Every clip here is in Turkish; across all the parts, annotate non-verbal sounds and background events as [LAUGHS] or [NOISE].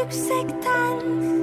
yüksekten.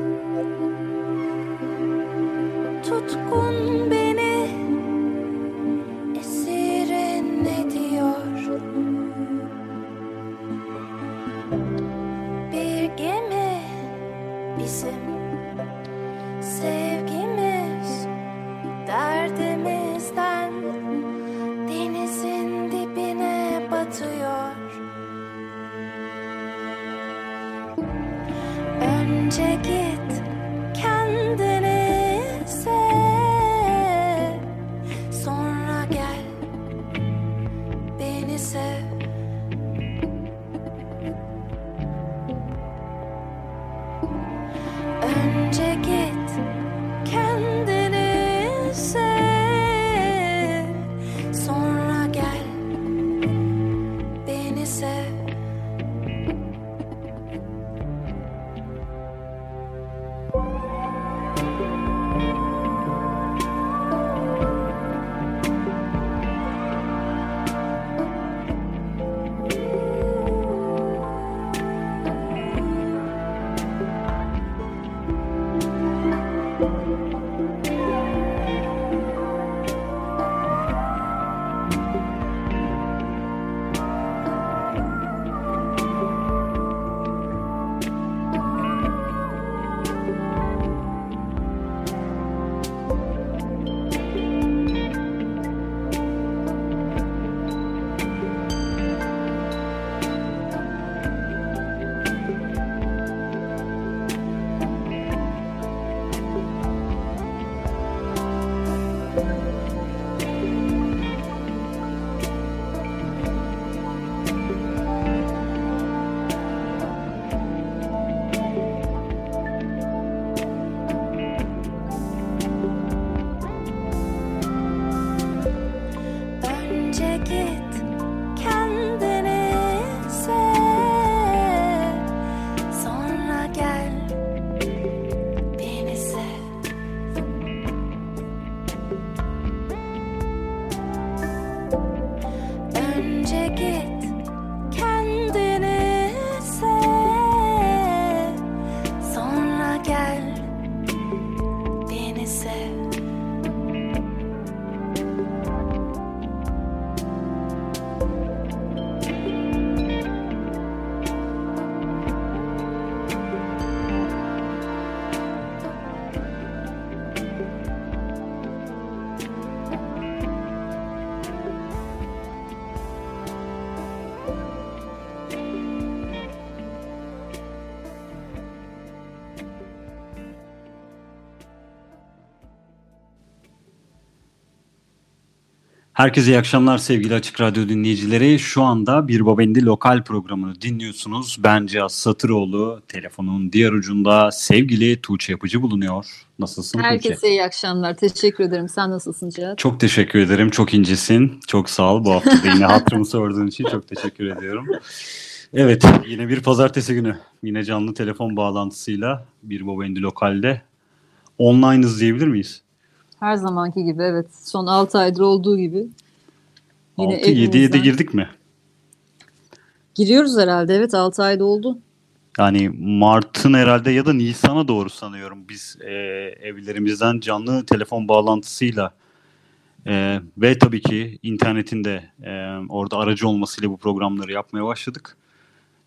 Herkese iyi akşamlar sevgili Açık Radyo dinleyicileri. Şu anda Bir Babendi lokal programını dinliyorsunuz. Ben Cihaz Satıroğlu. Telefonun diğer ucunda sevgili Tuğçe Yapıcı bulunuyor. Nasılsın Herkese Tuğçe? iyi akşamlar. Teşekkür ederim. Sen nasılsın Cihat? Çok teşekkür ederim. Çok incesin. Çok sağ ol. Bu hafta da yine hatırımı sorduğun için çok teşekkür ediyorum. Evet yine bir pazartesi günü. Yine canlı telefon bağlantısıyla Bir Babendi lokalde online'ız diyebilir miyiz? Her zamanki gibi evet. Son 6 aydır olduğu gibi. Yine 6-7'ye de evimizden- girdik mi? Giriyoruz herhalde. Evet 6 ayda oldu. Yani Mart'ın herhalde ya da Nisan'a doğru sanıyorum biz e, evlerimizden canlı telefon bağlantısıyla e, ve tabii ki internetin de e, orada aracı olmasıyla bu programları yapmaya başladık.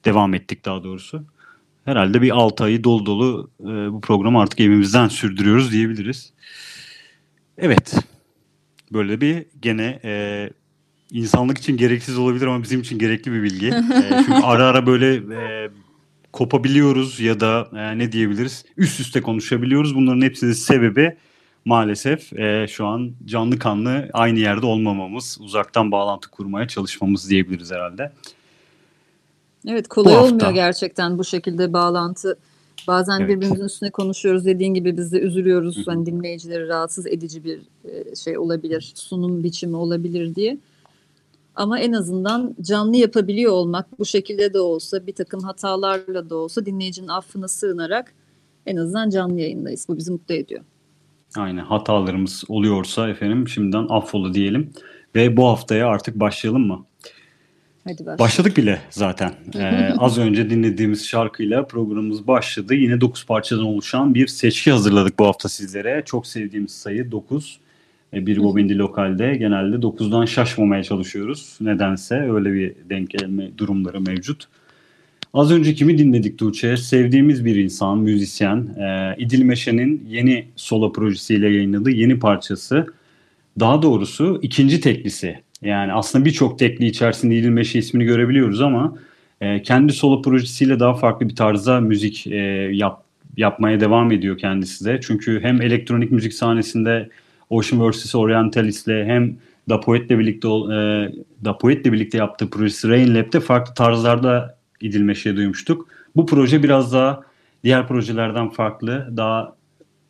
Devam ettik daha doğrusu. Herhalde bir 6 ayı dolu dolu e, bu programı artık evimizden sürdürüyoruz diyebiliriz. Evet. Böyle bir gene e, insanlık için gereksiz olabilir ama bizim için gerekli bir bilgi. [LAUGHS] E, çünkü ara ara böyle e, kopabiliyoruz ya da e, ne diyebiliriz üst üste konuşabiliyoruz. Bunların hepsinin sebebi maalesef e, şu an canlı kanlı aynı yerde olmamamız, uzaktan bağlantı kurmaya çalışmamız diyebiliriz herhalde. Evet kolay Bu hafta. olmuyor gerçekten bu şekilde bağlantı. Bazen Evet. birbirimizin üstüne konuşuyoruz. Dediğin gibi biz de üzülüyoruz. Hani dinleyicileri rahatsız edici bir e, şey olabilir. Sunum biçimi olabilir diye. Ama en azından canlı yapabiliyor olmak bu şekilde de olsa bir takım hatalarla da olsa dinleyicinin affına sığınarak en azından canlı yayındayız. Bu bizi mutlu ediyor. Aynen hatalarımız oluyorsa efendim şimdiden affola diyelim. Ve bu haftaya artık başlayalım mı? Hadi başla. Başladık bile zaten. Ee, az önce dinlediğimiz şarkıyla programımız başladı. Yine 9 parçadan oluşan bir seçki hazırladık bu hafta sizlere. Çok sevdiğimiz sayı 9. Ee, bir Bobindi Lokal'de genelde 9'dan şaşmamaya çalışıyoruz. Nedense öyle bir denk gelme durumları mevcut. Az önce kimi dinledik Tuğçe? Sevdiğimiz bir insan, müzisyen. Ee, İdil Meşe'nin yeni solo projesiyle yayınladığı yeni parçası. Daha doğrusu ikinci teklisi. Yani aslında birçok tekli içerisinde İdil Meşe ismini görebiliyoruz ama e, kendi solo projesiyle daha farklı bir tarzda müzik e, yap, yapmaya devam ediyor kendisi de. Çünkü hem elektronik müzik sahnesinde Ocean vs. Orientalis'le hem Da Poet'le birlikte e, Da birlikte yaptığı projesi Rain Lab'de farklı tarzlarda İdil Meşe'yi duymuştuk. Bu proje biraz daha diğer projelerden farklı, daha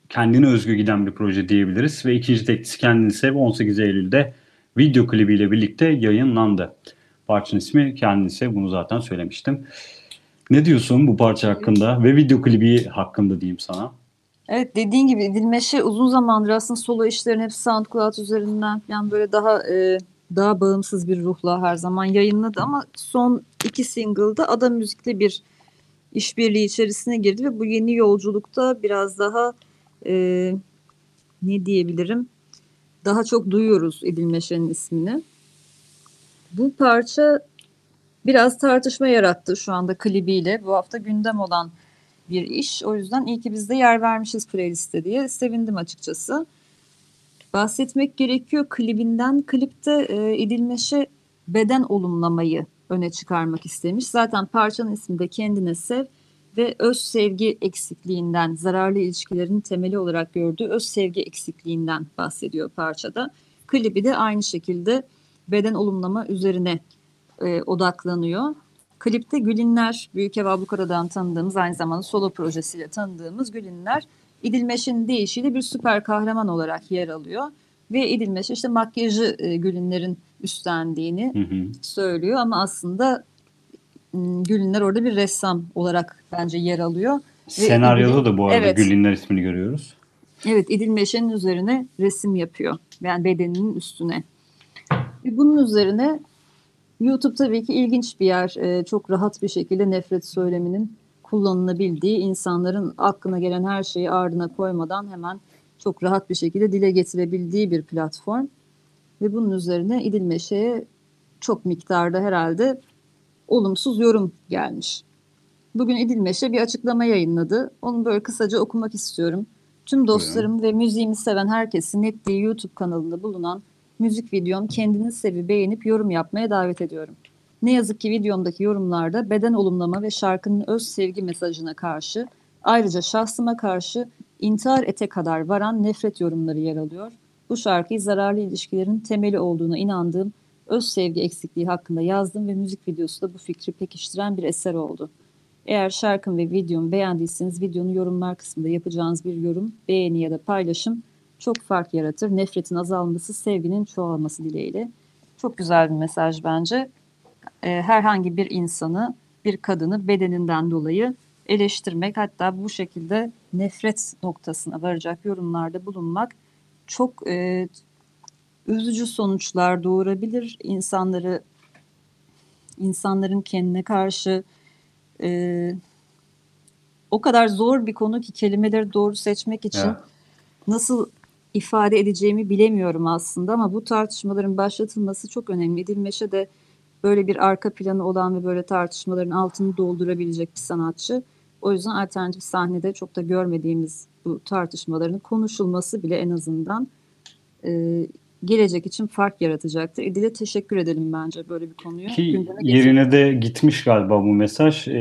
kendine özgü giden bir proje diyebiliriz. Ve ikinci teklisi Kendini Sev 18 Eylül'de video klibiyle birlikte yayınlandı. Parçanın ismi Kendini Sev bunu zaten söylemiştim. Ne diyorsun bu parça hakkında ve video klibi hakkında diyeyim sana? Evet dediğin gibi Dilmeşe uzun zamandır aslında solo işlerin hep SoundCloud üzerinden yani böyle daha e, daha bağımsız bir ruhla her zaman yayınladı ama son iki single'da Ada Müzik'le bir işbirliği içerisine girdi ve bu yeni yolculukta biraz daha e, ne diyebilirim daha çok duyuyoruz Edilmeşe'nin ismini. Bu parça biraz tartışma yarattı şu anda klibiyle. Bu hafta gündem olan bir iş. O yüzden iyi ki biz de yer vermişiz playliste diye sevindim açıkçası. Bahsetmek gerekiyor klibinden. Klipte e, İdilmeşe beden olumlamayı öne çıkarmak istemiş. Zaten parçanın ismi de kendine sev ve öz sevgi eksikliğinden, zararlı ilişkilerin temeli olarak gördüğü öz sevgi eksikliğinden bahsediyor parçada. Klibi de aynı şekilde beden olumlama üzerine e, odaklanıyor. Klipte Gülinler, Büyük Ev Ablukara'dan tanıdığımız aynı zamanda solo projesiyle tanıdığımız Gülinler İdilmeş'in deyişiyle bir süper kahraman olarak yer alıyor. Ve İdilmeş işte makyajı e, Gülinler'in üstlendiğini Hı hı. söylüyor ama aslında m, Gülinler orada bir ressam olarak bence yer alıyor. Senaryoda da bu arada Evet. Gülinler ismini görüyoruz. Evet İdilmeşe'nin üzerine resim yapıyor. Yani bedeninin üstüne. Ve bunun üzerine YouTube tabii ki ilginç bir yer. Ee, çok rahat bir şekilde nefret söyleminin kullanılabildiği, insanların aklına gelen her şeyi ardına koymadan hemen çok rahat bir şekilde dile getirebildiği bir platform. Ve bunun üzerine İdilmeşe'ye çok miktarda herhalde olumsuz yorum gelmiş. Bugün İdilmeşe bir açıklama yayınladı. Onu böyle kısaca okumak istiyorum. Tüm dostlarım ve müziğimi seven herkesi Netliği YouTube kanalında bulunan müzik videom kendini sevi beğenip yorum yapmaya davet ediyorum. Ne yazık ki videomdaki yorumlarda beden olumlama ve şarkının öz sevgi mesajına karşı ayrıca şahsıma karşı intihar ete kadar varan nefret yorumları yer alıyor. Bu şarkıyı zararlı ilişkilerin temeli olduğuna inandığım öz sevgi eksikliği hakkında yazdım ve müzik videosu da bu fikri pekiştiren bir eser oldu. Eğer şarkım ve videomu beğendiyseniz videonun yorumlar kısmında yapacağınız bir yorum, beğeni ya da paylaşım çok fark yaratır. Nefretin azalması, sevginin çoğalması dileğiyle. Çok güzel bir mesaj bence. Ee, herhangi bir insanı, bir kadını bedeninden dolayı eleştirmek hatta bu şekilde nefret noktasına varacak yorumlarda bulunmak çok e, üzücü sonuçlar doğurabilir. İnsanları insanların kendine karşı e, o kadar zor bir konu ki kelimeleri doğru seçmek için Evet. nasıl ifade edeceğimi bilemiyorum aslında ama bu tartışmaların başlatılması çok önemli. Dilmeşe de böyle bir arka planı olan ve böyle tartışmaların altını doldurabilecek bir sanatçı. O yüzden alternatif sahnede çok da görmediğimiz bu tartışmaların konuşulması bile en azından e, gelecek için fark yaratacaktır. İdil'e teşekkür edelim bence böyle bir konuyu. Ki yerine de gitmiş galiba bu mesaj. Ee,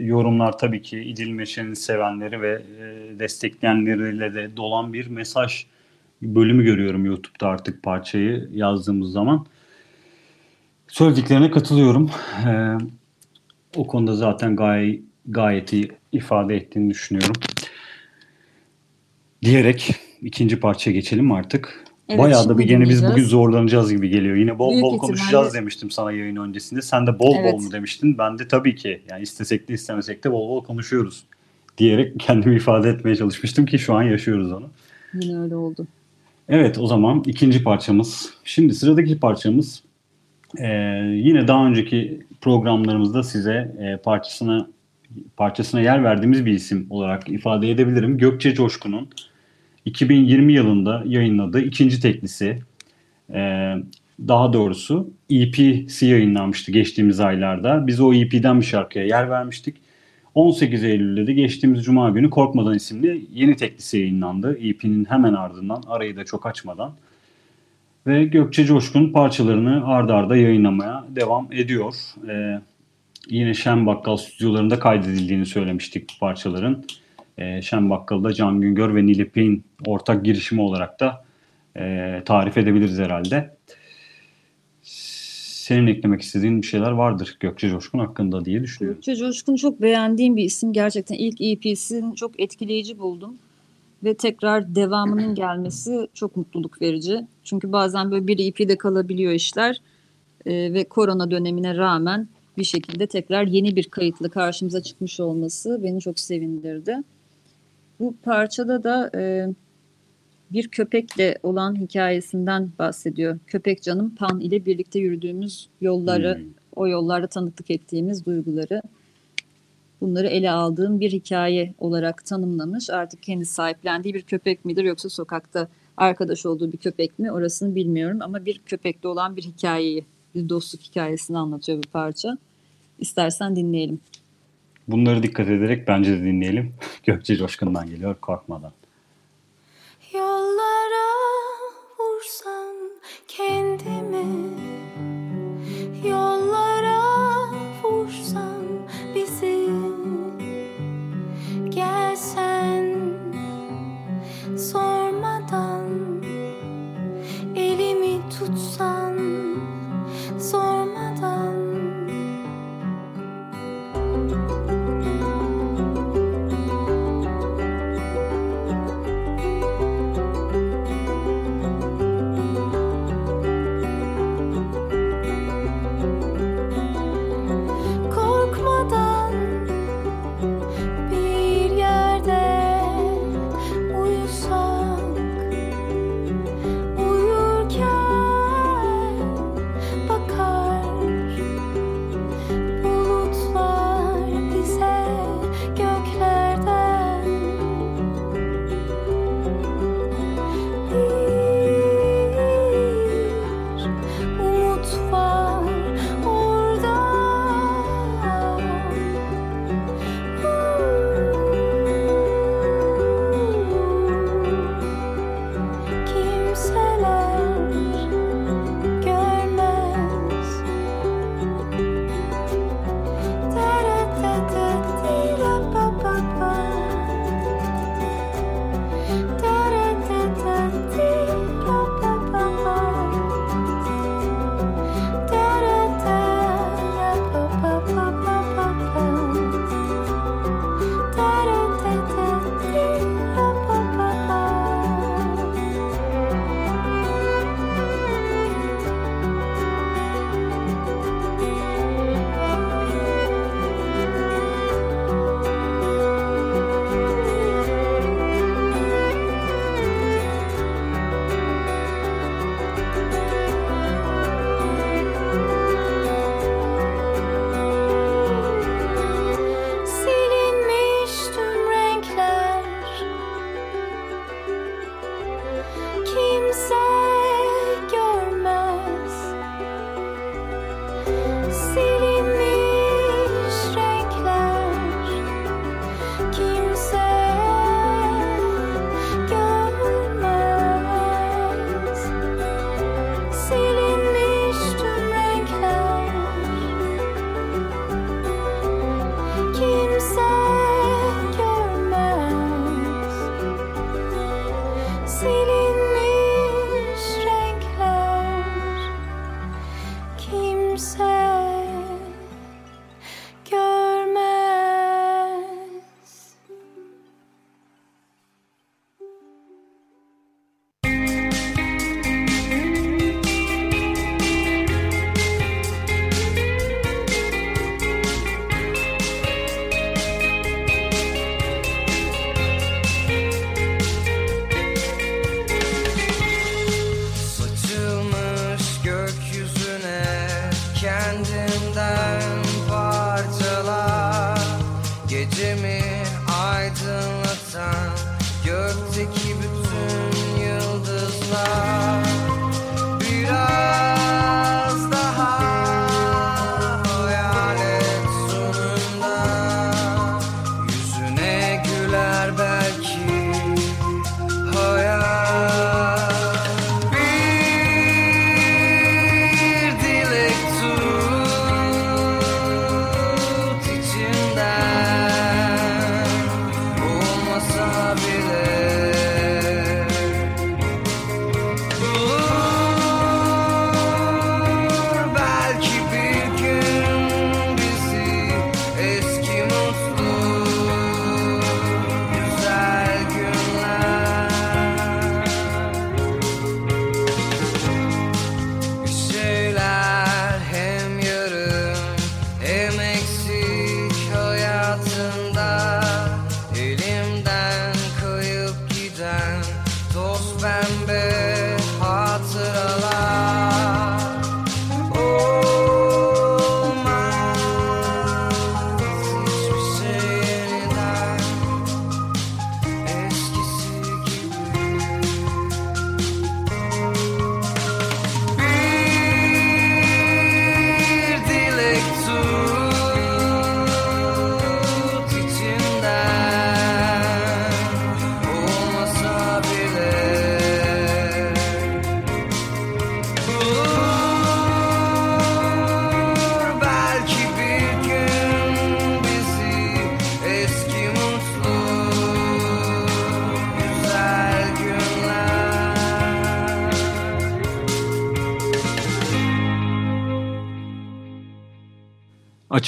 yorumlar tabii ki İdil Meşe'nin sevenleri ve e, destekleyenleriyle de dolan bir mesaj bölümü görüyorum YouTube'da artık parçayı yazdığımız zaman. Söylediklerine katılıyorum. Ee, o konuda zaten gayet, gayet iyi ifade ettiğini düşünüyorum. Diyerek ikinci parçaya geçelim artık? Evet, Bayağı da bir gene biz bugün zorlanacağız gibi geliyor. Yine bol Büyük bol ihtimalle- konuşacağız demiştim sana yayın öncesinde. Sen de bol Evet. bol mu demiştin? Ben de tabii ki yani istesek de istemesek de bol bol konuşuyoruz diyerek [LAUGHS] kendimi ifade etmeye çalışmıştım ki şu an yaşıyoruz onu. Yine öyle oldu. Evet o zaman ikinci parçamız. Şimdi sıradaki parçamız e, yine daha önceki programlarımızda size e, parçasına parçasına yer verdiğimiz bir isim olarak ifade edebilirim. Gökçe Coşkun'un 2020 yılında yayınladığı ikinci teklisi e, daha doğrusu EP'si yayınlanmıştı geçtiğimiz aylarda. Biz o EP'den bir şarkıya yer vermiştik. 18 Eylül'de de geçtiğimiz Cuma günü Korkmadan isimli yeni teklisi yayınlandı. EP'nin hemen ardından arayı da çok açmadan. Ve Gökçe Coşkun parçalarını ardarda arda yayınlamaya devam ediyor. Ee, yine Şen Bakkal stüdyolarında kaydedildiğini söylemiştik bu parçaların. Ee, Şen Bakkal'da Can Güngör ve Nilipek'in ortak girişimi olarak da e, tarif edebiliriz herhalde. Senin eklemek istediğin bir şeyler vardır Gökçe Coşkun hakkında diye düşünüyorum. Gökçe Coşkun çok beğendiğim bir isim. Gerçekten ilk EP'sini çok etkileyici buldum. Ve tekrar devamının gelmesi çok mutluluk verici. Çünkü bazen böyle bir EP'de kalabiliyor işler. Ee, ve korona dönemine rağmen bir şekilde tekrar yeni bir kayıtla karşımıza çıkmış olması beni çok sevindirdi. Bu parçada da e, bir köpekle olan hikayesinden bahsediyor. Köpek canım Pan ile birlikte yürüdüğümüz yolları, Hmm. o yollarda tanıklık ettiğimiz duyguları, bunları ele aldığım bir hikaye olarak tanımlamış. Artık kendi sahiplendiği bir köpek midir yoksa sokakta arkadaş olduğu bir köpek mi orasını bilmiyorum ama bir köpekle olan bir hikayeyi, bir dostluk hikayesini anlatıyor bu parça. İstersen dinleyelim. Bunları dikkat ederek bence de dinleyelim. [LAUGHS] Gökçe Coşkun'dan geliyor korkmadan. Yollara vursam kendimi Yollara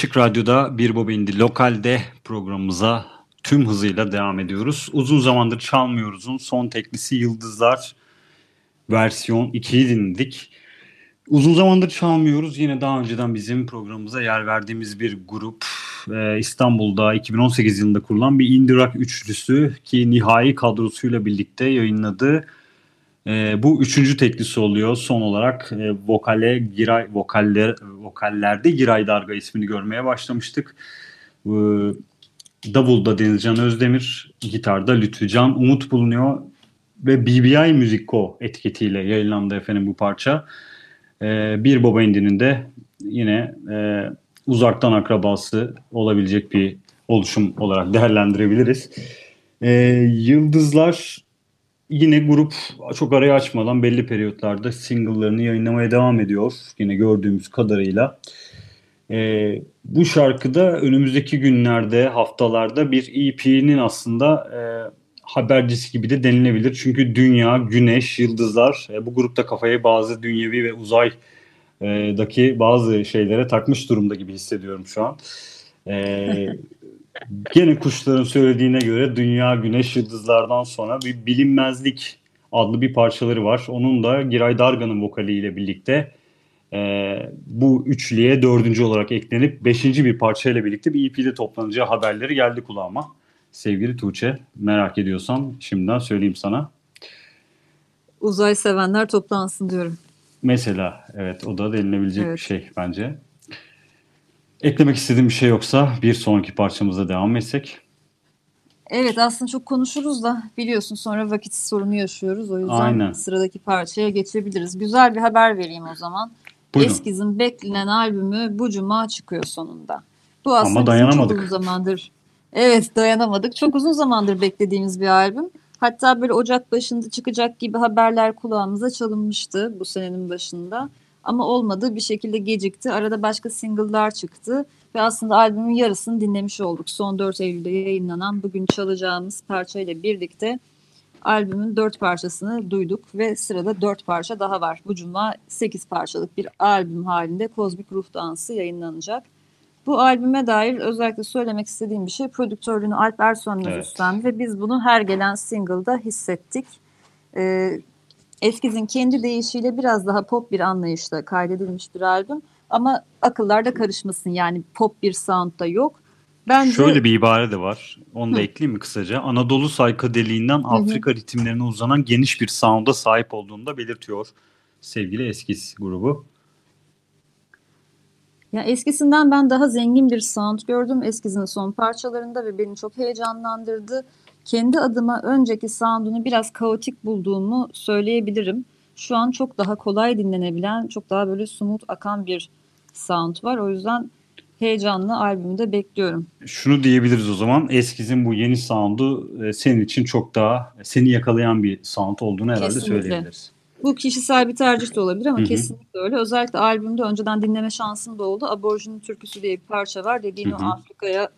Açık Radyo'da Bir Baba İndi Lokal'de programımıza tüm hızıyla devam ediyoruz. Uzun zamandır çalmıyoruz'un son teklisi Yıldızlar versiyon 2'yi dinledik. Uzun zamandır çalmıyoruz. Yine daha önceden bizim programımıza yer verdiğimiz bir grup. Ee, İstanbul'da 2018 yılında kurulan bir indie rock üçlüsü ki nihai kadrosuyla birlikte yayınladığı ee, bu üçüncü teklisi oluyor. Son olarak e, vokale Giray vokaller vokallerde Giray Darga ismini görmeye başlamıştık. Ee, davulda Denizcan Özdemir, gitarda Lütfü Can Umut bulunuyor ve BBI Music Co etiketiyle yayınlandı efendim bu parça. Ee, bir baba indinin de yine e, uzaktan akrabası olabilecek bir oluşum olarak değerlendirebiliriz. Ee, Yıldızlar yine grup çok arayı açmadan belli periyotlarda single'larını yayınlamaya devam ediyor. Yine gördüğümüz kadarıyla. Ee, bu şarkıda önümüzdeki günlerde, haftalarda bir EP'nin aslında e, habercisi gibi de denilebilir. Çünkü dünya, güneş, yıldızlar e, bu grupta kafaya bazı dünyevi ve uzaydaki bazı şeylere takmış durumda gibi hissediyorum şu an. Ee, Gene kuşların söylediğine göre Dünya Güneş Yıldızlardan sonra bir bilinmezlik adlı bir parçaları var. Onun da Giray Darga'nın vokaliyle birlikte e, bu üçlüye dördüncü olarak eklenip beşinci bir parçayla birlikte bir EP'de toplanacağı haberleri geldi kulağıma. Sevgili Tuğçe merak ediyorsan şimdiden söyleyeyim sana. Uzay sevenler toplansın diyorum. Mesela evet o da denilebilecek Evet. bir şey bence. Eklemek istediğim bir şey yoksa bir sonraki parçamıza devam etsek. Evet aslında çok konuşuruz da biliyorsun sonra vakit sorunu yaşıyoruz. O yüzden Aynen. sıradaki parçaya geçebiliriz. Güzel bir haber vereyim o zaman. Buyurun. Eskiz'in beklenen albümü bu cuma çıkıyor sonunda. Bu aslında Ama dayanamadık. çok uzun zamandır Evet dayanamadık. Çok uzun zamandır beklediğimiz bir albüm. Hatta böyle Ocak başında çıkacak gibi haberler kulağımıza çalınmıştı bu senenin başında. Ama olmadı bir şekilde gecikti. Arada başka single'lar çıktı. Ve aslında albümün yarısını dinlemiş olduk. Son 4 Eylül'de yayınlanan bugün çalacağımız parçayla birlikte albümün 4 parçasını duyduk. Ve sırada 4 parça daha var. Bu cuma 8 parçalık bir albüm halinde Kozmik Ruh Dansı yayınlanacak. Bu albüme dair özellikle söylemek istediğim bir şey prodüktörlüğünü Alp Ersönmez Evet. üstlendi ve biz bunu her gelen single'da hissettik. Ee, Eskiz'in kendi deyişiyle biraz daha pop bir anlayışla kaydedilmiş bir albüm ama akıllarda karışmasın yani pop bir sound da yok. Bence Şöyle bir ibare de var. Onu da Hı. ekleyeyim mi kısaca? Anadolu saykadeliğinden. Afrika ritimlerine uzanan geniş bir sound'a sahip olduğunu da belirtiyor sevgili Eskiz grubu. Ya eskisinden ben daha zengin bir sound gördüm Eskiz'in son parçalarında ve beni çok heyecanlandırdı. Kendi adıma önceki sound'unu biraz kaotik bulduğumu söyleyebilirim. Şu an çok daha kolay dinlenebilen, çok daha böyle smooth akan bir sound var. O yüzden heyecanlı albümü de bekliyorum. Şunu diyebiliriz o zaman. Eskiz'in bu yeni sound'u e, senin için çok daha seni yakalayan bir sound olduğunu herhalde Kesinlikle. söyleyebiliriz. Bu kişisel bir tercih de olabilir ama Hı hı. kesinlikle öyle. Özellikle albümde önceden dinleme şansım da oldu. Aborjinin Türküsü diye bir parça var. Dediğin Hı o. Afrika'ya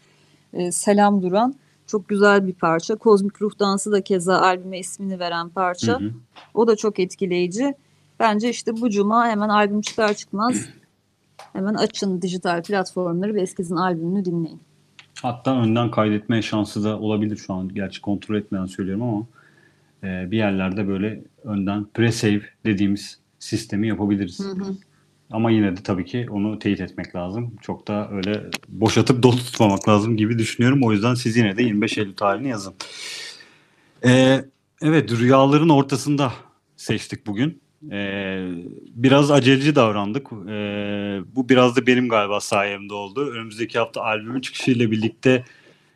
e, selam duran çok güzel bir parça. Kozmik Ruh Dansı da keza albüme ismini veren parça. Hı hı. O da çok etkileyici. Bence işte bu cuma hemen albüm çıkar çıkmaz [CLEARS THROAT] hemen açın dijital platformları ve Eskiz'in albümünü dinleyin. Hatta önden kaydetme şansı da olabilir şu an. Gerçi kontrol etmeden söylüyorum ama e, bir yerlerde böyle önden pre-save dediğimiz sistemi yapabiliriz. Ama yine de tabii ki onu teyit etmek lazım. Çok da öyle boşatıp dolu tutmamak lazım gibi düşünüyorum. O yüzden siz yine de 25 Eylül tarihini yazın. Ee, evet rüyaların ortasında seçtik bugün. Ee, biraz aceleci davrandık. Ee, bu biraz da benim galiba sayemde oldu. Önümüzdeki hafta albümün çıkışıyla birlikte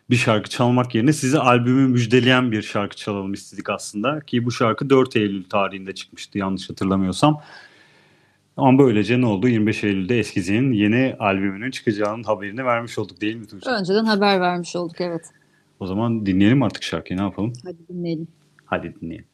bir şarkı çalmak yerine size albümü müjdeleyen bir şarkı çalalım istedik aslında. Ki bu şarkı 4 Eylül tarihinde çıkmıştı yanlış hatırlamıyorsam. Ama böylece ne oldu? 25 Eylül'de Eskiz'in yeni albümünün çıkacağının haberini vermiş olduk değil mi Tuğçe? Önceden haber vermiş olduk evet. O zaman dinleyelim artık şarkıyı ne yapalım? Hadi dinleyelim. Hadi dinleyelim.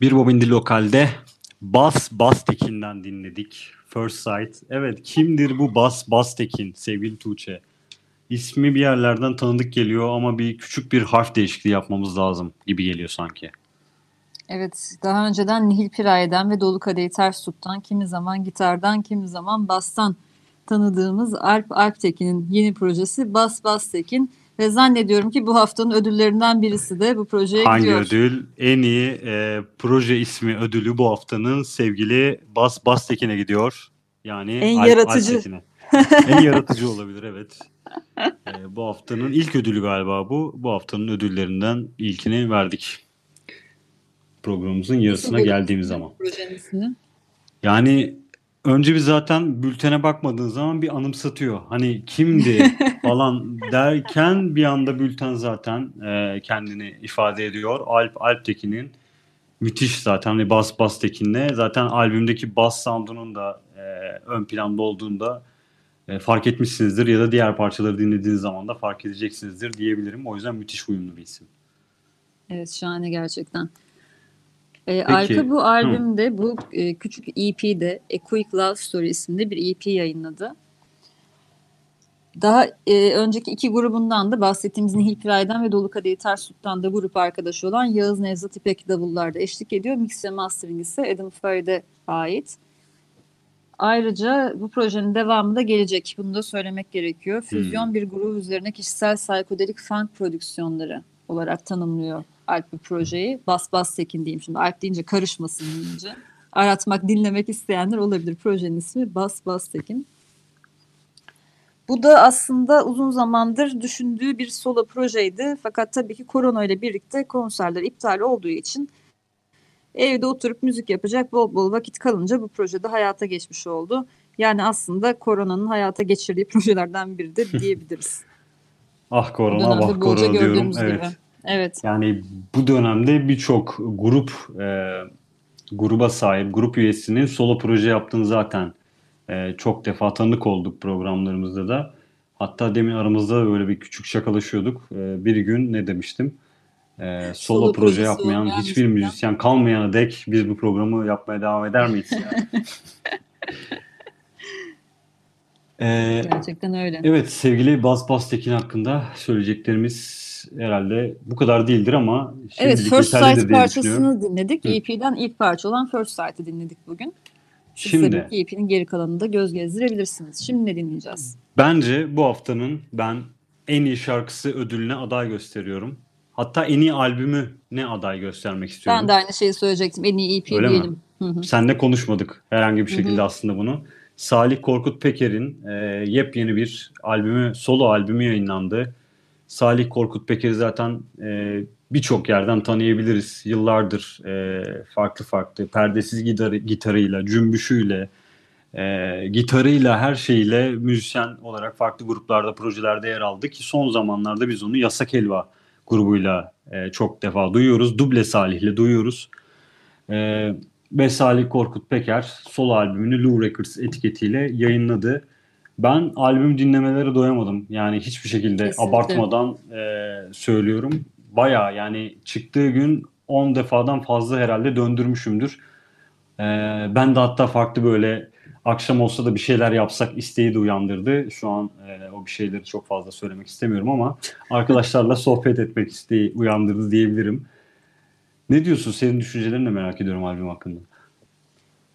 Bir Bobindi Lokal'de Bas Bastekin'den dinledik. First Sight. Evet kimdir bu Bas Bastekin sevgili Tuğçe? İsmi bir yerlerden tanıdık geliyor ama bir küçük bir harf değişikliği yapmamız lazım gibi geliyor sanki. Evet, daha önceden Nihil Piraye'den ve Dolu Kadehi Ters Tut'tan, kimi zaman gitardan, kimi zaman bastan tanıdığımız Alp Alptekin'in yeni projesi Bas Bastekin ve zannediyorum ki bu haftanın ödüllerinden birisi de bu projeye Hangi gidiyor. ödül? En iyi e, proje ismi ödülü bu haftanın sevgili Bas Bastekin'e gidiyor. Yani En Alp yaratıcı. Alptekin'e. en [LAUGHS] yaratıcı olabilir evet. E, bu haftanın ilk ödülü galiba bu. Bu haftanın ödüllerinden ilkini verdik. Programımızın yarısına geldiğimiz zaman. Projenin ismini. Yani önce bir zaten bültene bakmadığın zaman bir anımsatıyor. Hani kimdi [LAUGHS] falan derken bir anda bülten zaten e, kendini ifade ediyor. Alp Alptekin'in müthiş zaten hani Bas Bas Tekin'le zaten albümdeki bas sound'unun da e, ön planda olduğunda e, fark etmişsinizdir ya da diğer parçaları dinlediğiniz zaman da fark edeceksinizdir diyebilirim. O yüzden müthiş uyumlu bir isim. Evet şahane gerçekten. Peki, Arka bu albümde bu e, küçük EP'de A Quick Love Story isimli bir EP yayınladı. Daha e, önceki iki grubundan da bahsettiğimiz Nihil Piraye'den ve Dolu Kadehi Ters Tut'tan da grup arkadaşı olan Yağız Nevzat İpek davullarda eşlik ediyor. Mix ve mastering ise Adam Farid'e ait. Ayrıca bu projenin devamı da gelecek. Bunu da söylemek gerekiyor. Füzyon bir grup üzerine kişisel psikodelik funk prodüksiyonları olarak tanımlıyor Alp bu projeyi. Bas Bas Tekin diyeyim şimdi. Alp deyince karışmasın deyince. Aratmak, dinlemek isteyenler olabilir. Projenin ismi Bas Bas Tekin. Bu da aslında uzun zamandır düşündüğü bir solo projeydi. Fakat tabii ki korona ile birlikte konserler iptal olduğu için evde oturup müzik yapacak bol bol vakit kalınca bu projede hayata geçmiş oldu. Yani aslında koronanın hayata geçirdiği [LAUGHS] projelerden biri de diyebiliriz. Ah korona, bolca korona diyorum. gördüğümüz Evet. gibi. Evet. Yani bu dönemde birçok grup e, gruba sahip, grup üyesinin solo proje yaptığını zaten e, çok defa tanık olduk programlarımızda da. Hatta demin aramızda böyle bir küçük şakalaşıyorduk. E, bir gün ne demiştim? E, solo, Solo proje yapmayan olmayan hiçbir müzisyen. müzisyen kalmayana dek biz bu programı yapmaya devam eder miyiz? Yani? [LAUGHS] E, Gerçekten öyle. Evet sevgili Baz Baz Tekin hakkında söyleyeceklerimiz herhalde bu kadar değildir ama Evet First Sight parçasını dinledik. Hı. EP'den ilk parça olan First Sight'ı dinledik bugün. Siz Şimdi EP'nin geri kalanını da göz gezdirebilirsiniz. Şimdi ne dinleyeceğiz? bence bu haftanın ben en iyi şarkısı ödülüne aday gösteriyorum. Hatta en iyi albümü ne aday göstermek istiyorum. Ben de aynı şeyi söyleyecektim. En iyi EP Öyle diyelim. Seninle konuşmadık herhangi bir şekilde aslında bunu. Salih Korkut Peker'in e, yepyeni bir albümü, solo albümü yayınlandı. Salih Korkut Peker'i zaten e, birçok yerden tanıyabiliriz. Yıllardır e, farklı farklı perdesiz gitarı, gitarıyla, cümbüşüyle, e, gitarıyla, her şeyiyle müzisyen olarak farklı gruplarda, projelerde yer aldı ki son zamanlarda biz onu Yasak Helva grubuyla e, çok defa duyuyoruz. Duble Salih'le duyuyoruz. E, ve Salih Korkut Peker solo albümünü Lou Records etiketiyle yayınladı. Ben albüm dinlemelere doyamadım. Yani hiçbir şekilde Kesinlikle. abartmadan e, söylüyorum. Baya yani çıktığı gün 10 defadan fazla herhalde döndürmüşümdür. E, ben de hatta farklı böyle akşam olsa da bir şeyler yapsak isteği de uyandırdı. Şu an e, o bir şeyleri çok fazla söylemek istemiyorum ama arkadaşlarla [LAUGHS] sohbet etmek isteği uyandırdı diyebilirim. Ne diyorsun? Senin düşüncelerini de merak ediyorum albüm hakkında.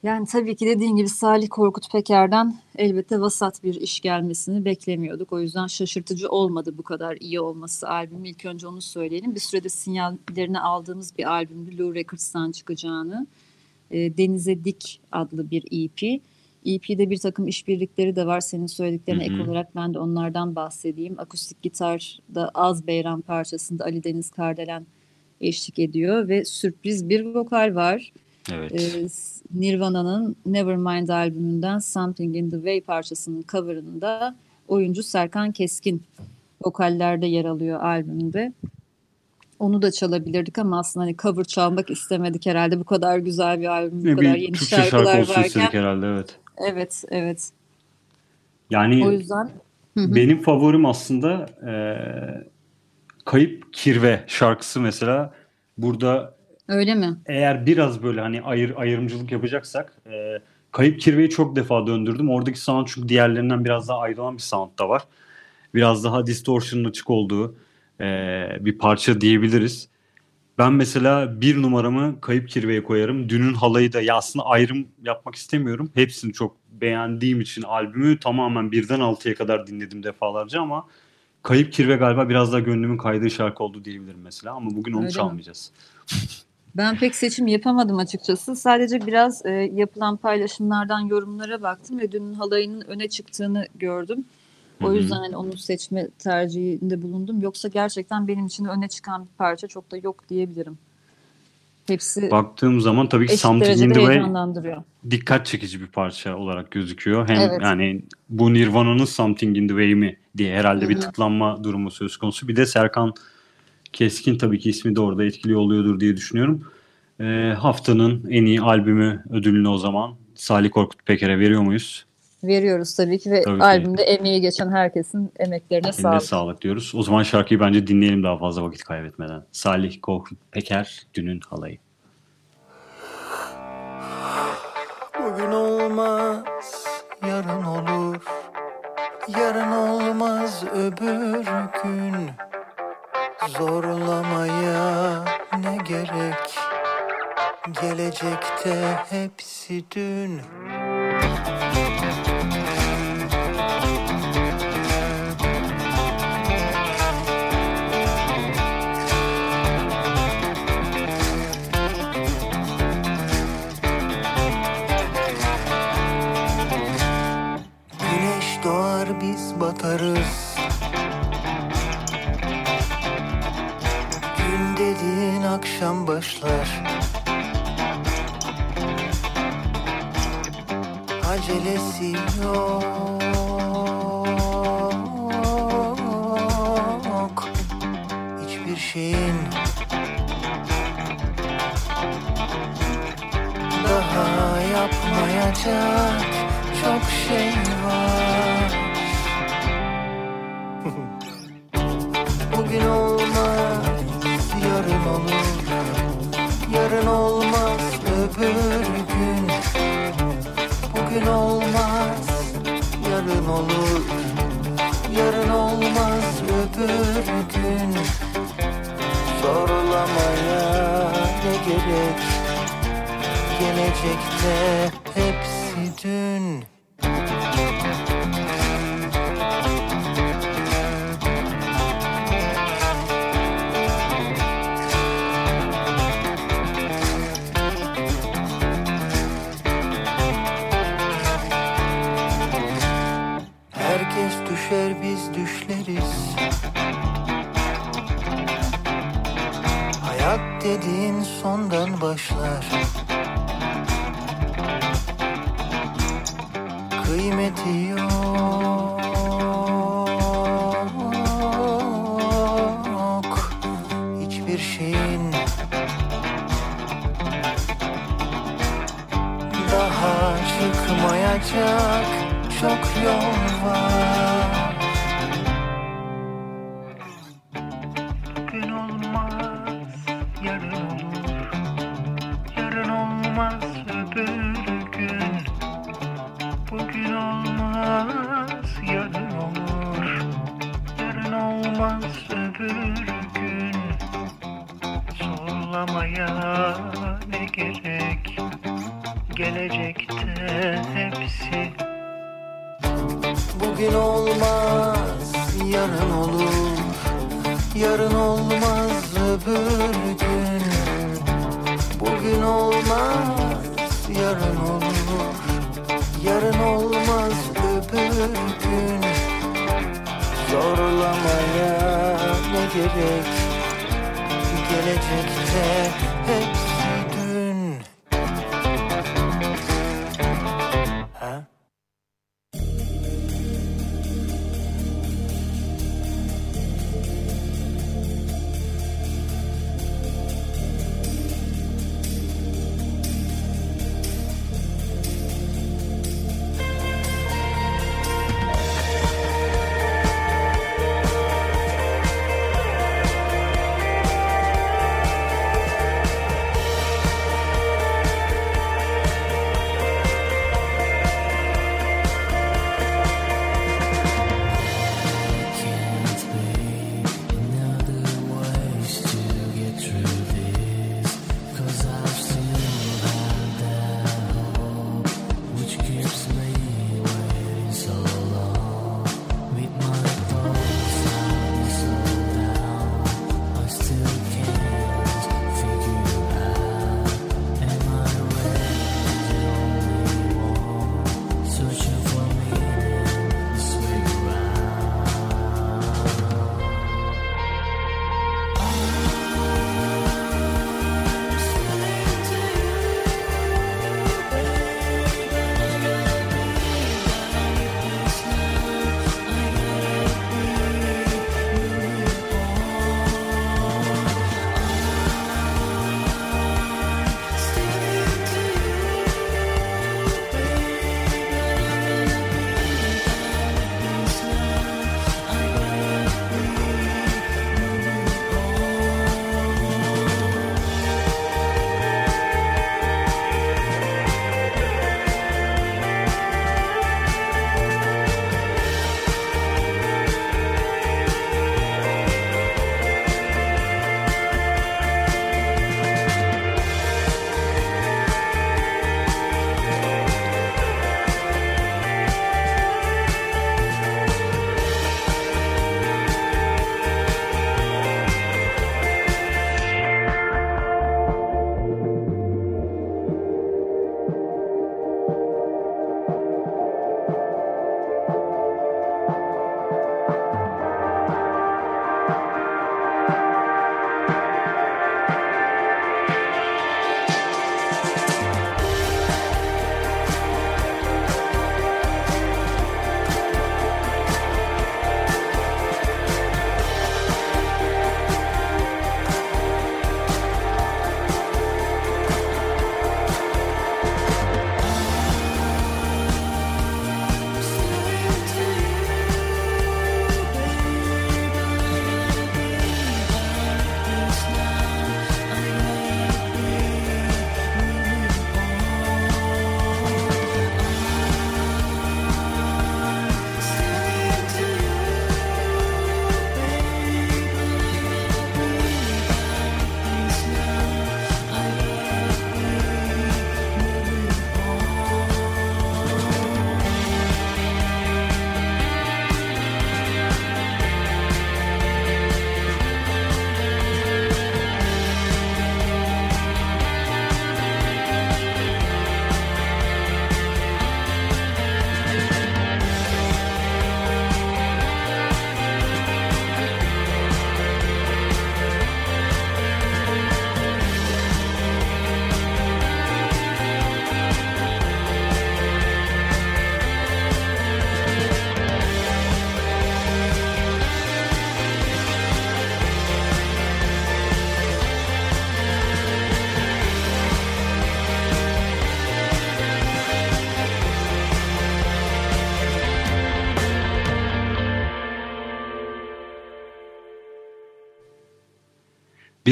Yani tabii ki dediğin gibi Salih Korkut Peker'den elbette vasat bir iş gelmesini beklemiyorduk. O yüzden şaşırtıcı olmadı bu kadar iyi olması albüm. İlk önce onu söyleyelim. Bir süredir sinyallerini aldığımız bir albümdü Lou Records'tan çıkacağını. E, Denize Dik adlı bir EP. EP'de bir takım işbirlikleri de var. Senin söylediklerine ek olarak ben de onlardan bahsedeyim. Akustik gitarda Az Beyran parçasında Ali Deniz Kardelen eşlik ediyor ve sürpriz bir vokal var. Evet. Ee, Nirvana'nın Nevermind albümünden Something in the Way parçasının coverında oyuncu Serkan Keskin vokallerde yer alıyor albümde. Onu da çalabilirdik ama aslında hani cover çalmak istemedik herhalde. Bu kadar güzel bir albüm, bu Ne kadar yeni Türkçe şarkı şarkılar olsun varken. herhalde evet. Evet, evet. Yani O yüzden benim favorim aslında e, Kayıp Kirve şarkısı mesela. Burada Öyle mi? eğer biraz böyle hani ayır ayrımcılık yapacaksak e, Kayıp Kirve'yi çok defa döndürdüm. Oradaki sound çünkü diğerlerinden biraz daha ayrılan bir sound da var. Biraz daha distortion'ın açık olduğu e, bir parça diyebiliriz. Ben mesela bir numaramı Kayıp Kirve'ye koyarım. Dünün halayı da ya aslında ayrım yapmak istemiyorum. Hepsini çok beğendiğim için albümü tamamen birden altıya kadar dinledim defalarca ama Kayıp Kirve galiba biraz daha gönlümün kaydığı şarkı oldu diyebilirim mesela ama bugün onu Öyle mi? [LAUGHS] Ben pek seçim yapamadım açıkçası. Sadece biraz e, yapılan paylaşımlardan yorumlara baktım ve dünün halayının öne çıktığını gördüm. O yüzden hani onu seçme tercihinde bulundum. Yoksa gerçekten benim için öne çıkan bir parça çok da yok diyebilirim. Hepsi Baktığım zaman tabii ki Something in the Way dikkat çekici bir parça olarak gözüküyor. Hem Evet. yani bu Nirvana'nın Something in the Way mi diye herhalde bir tıklanma durumu söz konusu. Bir de Serkan Keskin tabii ki ismi de orada etkili oluyordur diye düşünüyorum. Ee, haftanın en iyi albümü ödülünü o zaman Salih Korkut Peker'e veriyor muyuz? Veriyoruz tabii ki ve Tabii ki. albümde emeği geçen herkesin emeklerine Eline sağlık. sağlık diyoruz. O zaman şarkıyı bence dinleyelim daha fazla vakit kaybetmeden. Salih Korkut Peker, Dünün Halayı. Bugün olmaz, yarın olur. Yarın olmaz öbür gün. Zorlamaya ne gerek? Gelecekte hepsi dün. Güneş doğar biz batarız. Başlar. Acelesi yok. Hiçbir şeyin daha yapmayacak Gelecekte hepsi Daha çıkmayacak çok yol var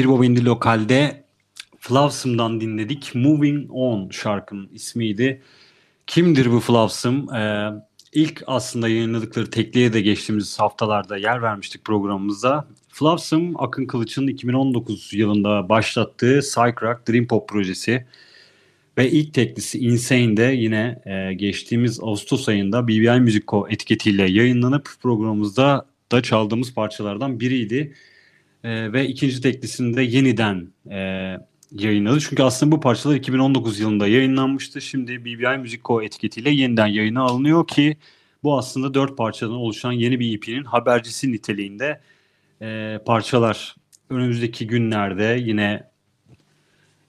Bir Baba Indie Lokal'de Flavsım'dan dinledik. Moving On şarkının ismiydi. Kimdir bu Flavsım? Ee, ilk aslında yayınladıkları tekliğe de geçtiğimiz haftalarda yer vermiştik programımızda. Flavsım, Akın Kılıç'ın 2019 yılında başlattığı Psych Rock Dream Pop projesi. Ve ilk teklisi Insane'de yine e, geçtiğimiz Ağustos ayında BBI Music Co etiketiyle yayınlanıp programımızda da çaldığımız parçalardan biriydi. E, ve ikinci teklisinde yeniden e, yayınladı. Çünkü aslında bu parçalar 2019 yılında yayınlanmıştı. Şimdi BBI Music Co etiketiyle yeniden yayına alınıyor ki bu aslında dört parçadan oluşan yeni bir EP'nin habercisi niteliğinde e, parçalar. Önümüzdeki günlerde yine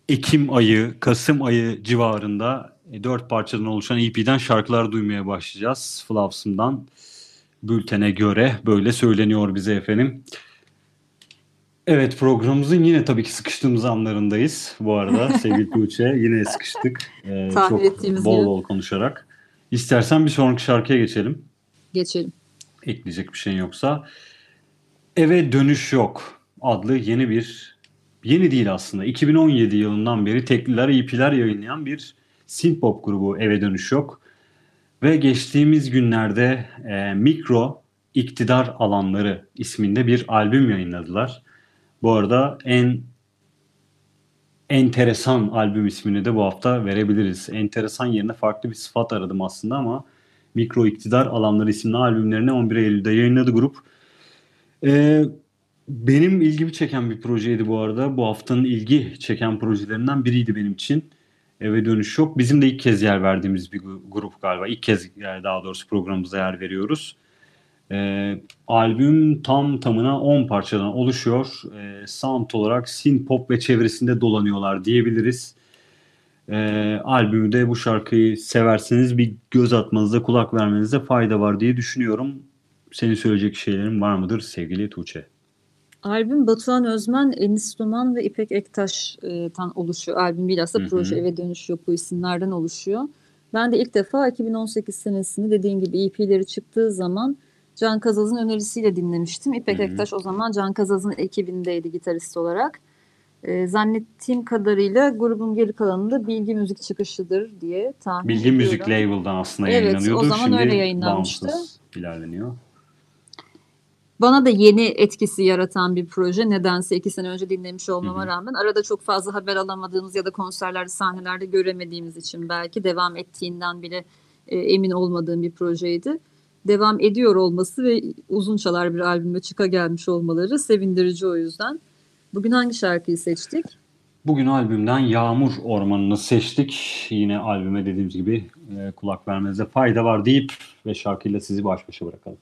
Ekim ayı, Kasım ayı civarında e, dört parçadan oluşan EP'den şarkılar duymaya başlayacağız. Flavsım'dan bültene göre böyle söyleniyor bize efendim. Evet programımızın yine tabii ki sıkıştığımız anlarındayız bu arada [LAUGHS] sevgili Tuğçe. Yine sıkıştık. Ee, Tahmin çok ettiğimiz bol gibi. bol konuşarak. İstersen bir sonraki şarkıya geçelim. Geçelim. Ekleyecek bir şeyin yoksa. Eve Dönüş Yok adlı yeni bir, yeni değil aslında 2017 yılından beri tekliler, EP'ler yayınlayan bir synthpop grubu Eve Dönüş Yok. Ve geçtiğimiz günlerde e, Mikro İktidar Alanları isminde bir albüm yayınladılar. Bu arada en enteresan albüm ismini de bu hafta verebiliriz. Enteresan yerine farklı bir sıfat aradım aslında ama Mikro İktidar Alanları isimli albümlerini 11 Eylül'de yayınladı grup. Ee, benim ilgimi çeken bir projeydi bu arada. Bu haftanın ilgi çeken projelerinden biriydi benim için. Eve dönüş yok. Bizim de ilk kez yer verdiğimiz bir grup galiba. İlk kez daha doğrusu programımıza yer veriyoruz. Ee, albüm tam tamına 10 parçadan oluşuyor. Ee, sound olarak synth pop ve çevresinde dolanıyorlar diyebiliriz. Ee, albümü de bu şarkıyı severseniz bir göz atmanızda, kulak vermenizde fayda var diye düşünüyorum. Senin söyleyecek şeylerin var mıdır sevgili Tuğçe? Albüm Batuhan Özmen, Enis Duman ve İpek Ektaş'tan oluşuyor. Albüm bilhassa Hı hı. proje Eve Dönüş Yok bu isimlerden oluşuyor. Ben de ilk defa 2018 senesinde dediğin gibi EP'leri çıktığı zaman Can Kazaz'ın önerisiyle dinlemiştim. İpek Hı hı. Ektaş o zaman Can Kazaz'ın ekibindeydi gitarist olarak. Ee, zannettiğim kadarıyla grubun geri kalanı da Bilgi Müzik çıkışıdır diye tahmin Bilgi ediyorum. Müzik Label'dan aslında Evet, yayınlanıyordu. o zaman Şimdi öyle yayınlanmıştı. ilerleniyor. Bana da yeni etkisi yaratan bir proje. Nedense iki sene önce dinlemiş olmama Hı hı. rağmen arada çok fazla haber alamadığımız ya da konserlerde, sahnelerde göremediğimiz için belki devam ettiğinden bile e, emin olmadığım bir projeydi. Devam ediyor olması ve uzun çalar bir albüme çıka gelmiş olmaları sevindirici o yüzden. Bugün hangi şarkıyı seçtik? Bugün albümden Yağmur Ormanı'nı seçtik. Yine albüme dediğimiz gibi e, kulak vermenize fayda var deyip ve şarkıyla sizi baş başa bırakalım.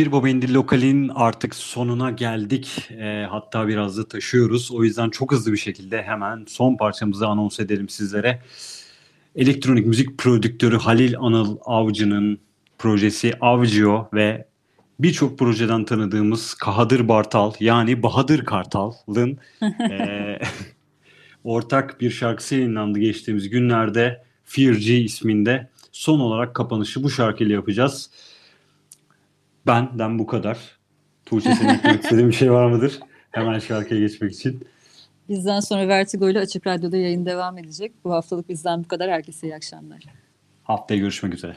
Bir Bobendi Lokal'in artık sonuna geldik. Ee, hatta biraz da taşıyoruz. O yüzden çok hızlı bir şekilde hemen son parçamızı anons edelim sizlere. Elektronik müzik prodüktörü Halil Anıl Avcı'nın projesi Avcıo ve birçok projeden tanıdığımız Kahadır Bartal yani Bahadır Kartal'ın eee, [LAUGHS] ortak bir şarkısı yayınlandı geçtiğimiz günlerde Fear G isminde. Son olarak kapanışı bu şarkıyla yapacağız. Benden bu kadar. Tuğçe senin eklemek istediğin bir şey var mıdır? Hemen şarkıya geçmek için. Bizden sonra Vertigo ile Açık Radyo'da yayın devam edecek. Bu haftalık bizden bu kadar. Herkese iyi akşamlar. Haftaya görüşmek üzere.